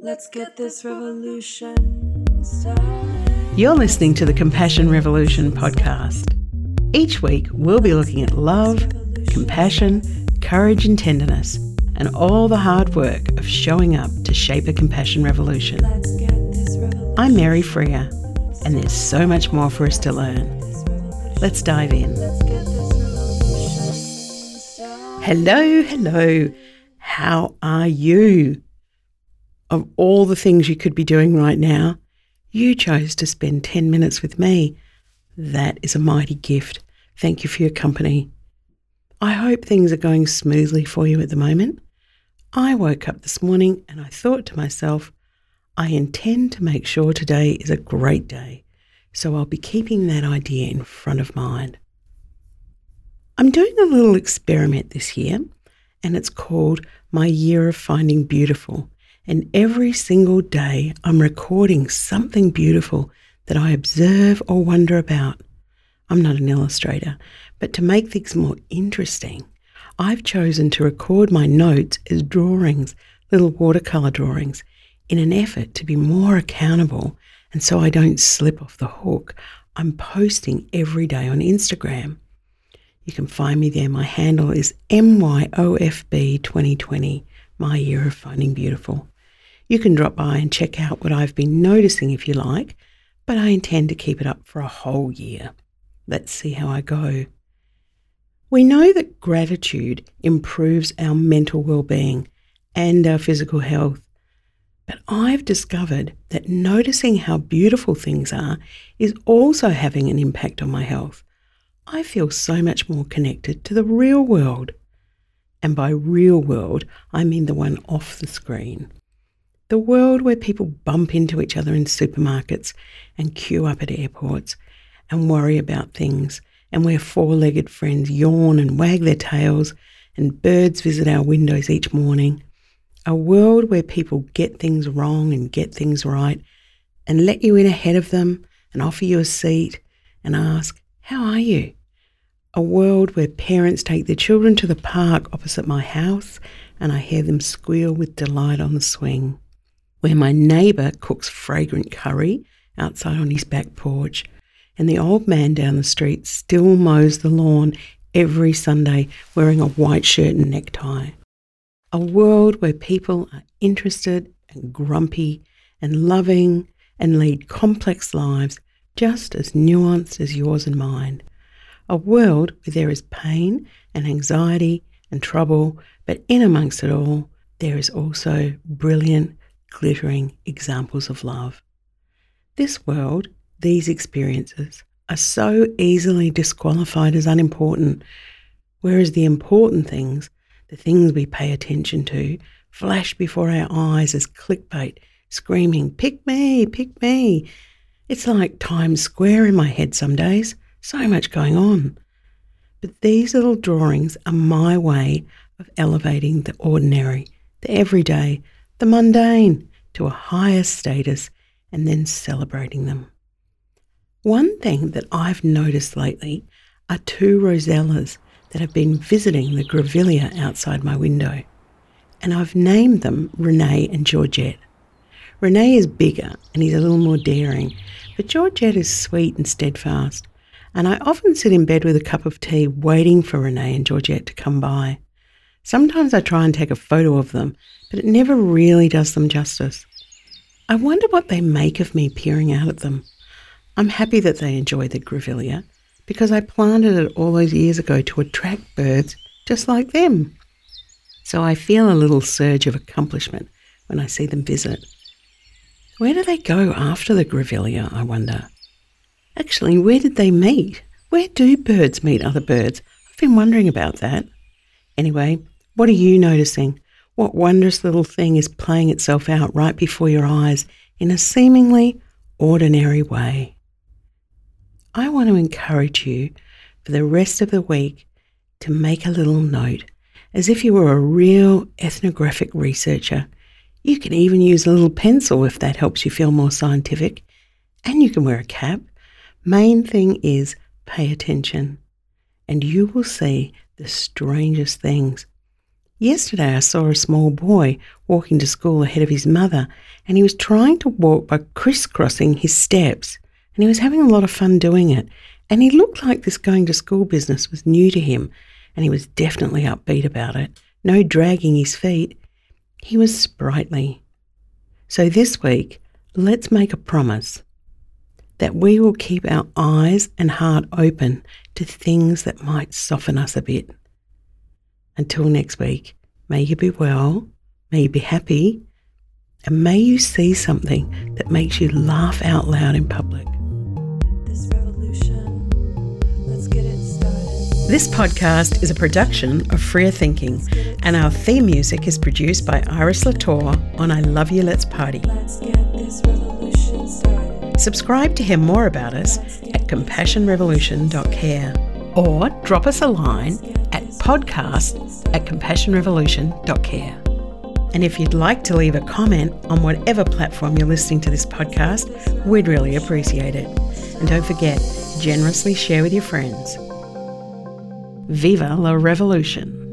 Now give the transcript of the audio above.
Let's get this revolution started. You're listening to the Compassion Revolution podcast. Each week, we'll be looking at love, compassion, courage, and tenderness, and all the hard work of showing up to shape a compassion revolution. Let's get this revolution. I'm Mary Freer, and there's so much more for us to learn. Let's dive in. Let's get this revolution started. Hello, hello. How are you? Of all the things you could be doing right now, you chose to spend 10 minutes with me. That is a mighty gift. Thank you for your company. I hope things are going smoothly for you at the moment. I woke up this morning and I thought to myself, I intend to make sure today is a great day, so I'll be keeping that idea in front of mind. I'm doing a little experiment this year, and it's called My Year of Finding Beautiful. And every single day, I'm recording something beautiful that I observe or wonder about. I'm not an illustrator, but to make things more interesting, I've chosen to record my notes as drawings, little watercolor drawings, in an effort to be more accountable and so I don't slip off the hook. I'm posting every day on Instagram. You can find me there. My handle is MYOFB2020, my year of finding beautiful. You can drop by and check out what I've been noticing if you like, but I intend to keep it up for a whole year. Let's see how I go. We know that gratitude improves our mental well-being and our physical health. But I've discovered that noticing how beautiful things are is also having an impact on my health. I feel so much more connected to the real world. And by real world, I mean the one off the screen. The world where people bump into each other in supermarkets and queue up at airports and worry about things, and where four legged friends yawn and wag their tails, and birds visit our windows each morning. A world where people get things wrong and get things right, and let you in ahead of them and offer you a seat and ask, How are you? A world where parents take their children to the park opposite my house and I hear them squeal with delight on the swing. Where my neighbour cooks fragrant curry outside on his back porch and the old man down the street still mows the lawn every Sunday wearing a white shirt and necktie. A world where people are interested and grumpy and loving and lead complex lives just as nuanced as yours and mine. A world where there is pain and anxiety and trouble, but in amongst it all, there is also brilliant, glittering examples of love. This world, these experiences, are so easily disqualified as unimportant, whereas the important things, the things we pay attention to, flash before our eyes as clickbait, screaming, Pick me, pick me. It's like Times Square in my head some days, so much going on. But these little drawings are my way of elevating the ordinary, the everyday, the mundane to a higher status and then celebrating them. One thing that I've noticed lately are two rosellas that have been visiting the grevillea outside my window, and I've named them Renee and Georgette. Renee is bigger and he's a little more daring, but Georgette is sweet and steadfast, and I often sit in bed with a cup of tea waiting for Renee and Georgette to come by. Sometimes I try and take a photo of them, but it never really does them justice. I wonder what they make of me peering out at them. I'm happy that they enjoy the grevillea because I planted it all those years ago to attract birds just like them. So I feel a little surge of accomplishment when I see them visit. Where do they go after the grevillea, I wonder? Actually, where did they meet? Where do birds meet other birds? I've been wondering about that. Anyway, what are you noticing? What wondrous little thing is playing itself out right before your eyes in a seemingly ordinary way? I want to encourage you for the rest of the week to make a little note as if you were a real ethnographic researcher. You can even use a little pencil if that helps you feel more scientific, and you can wear a cap. Main thing is pay attention, and you will see the strangest things. Yesterday, I saw a small boy walking to school ahead of his mother, and he was trying to walk by crisscrossing his steps, and he was having a lot of fun doing it. And he looked like this going to school business was new to him, and he was definitely upbeat about it. No dragging his feet. He was sprightly. So this week, let's make a promise that we will keep our eyes and heart open to things that might soften us a bit. Until next week, may you be well, may you be happy, and may you see something that makes you laugh out loud in public. This revolution, let's get it started. This podcast is a production of Freer Thinking, and our theme music is produced by Iris Latour on I Love You Let's Party. Let's get this revolution started. Subscribe to hear more about us at compassionrevolution.care or drop us a line podcast at compassionrevolution.care. And if you'd like to leave a comment on whatever platform you're listening to this podcast, we'd really appreciate it. And don't forget, generously share with your friends. Viva la revolution!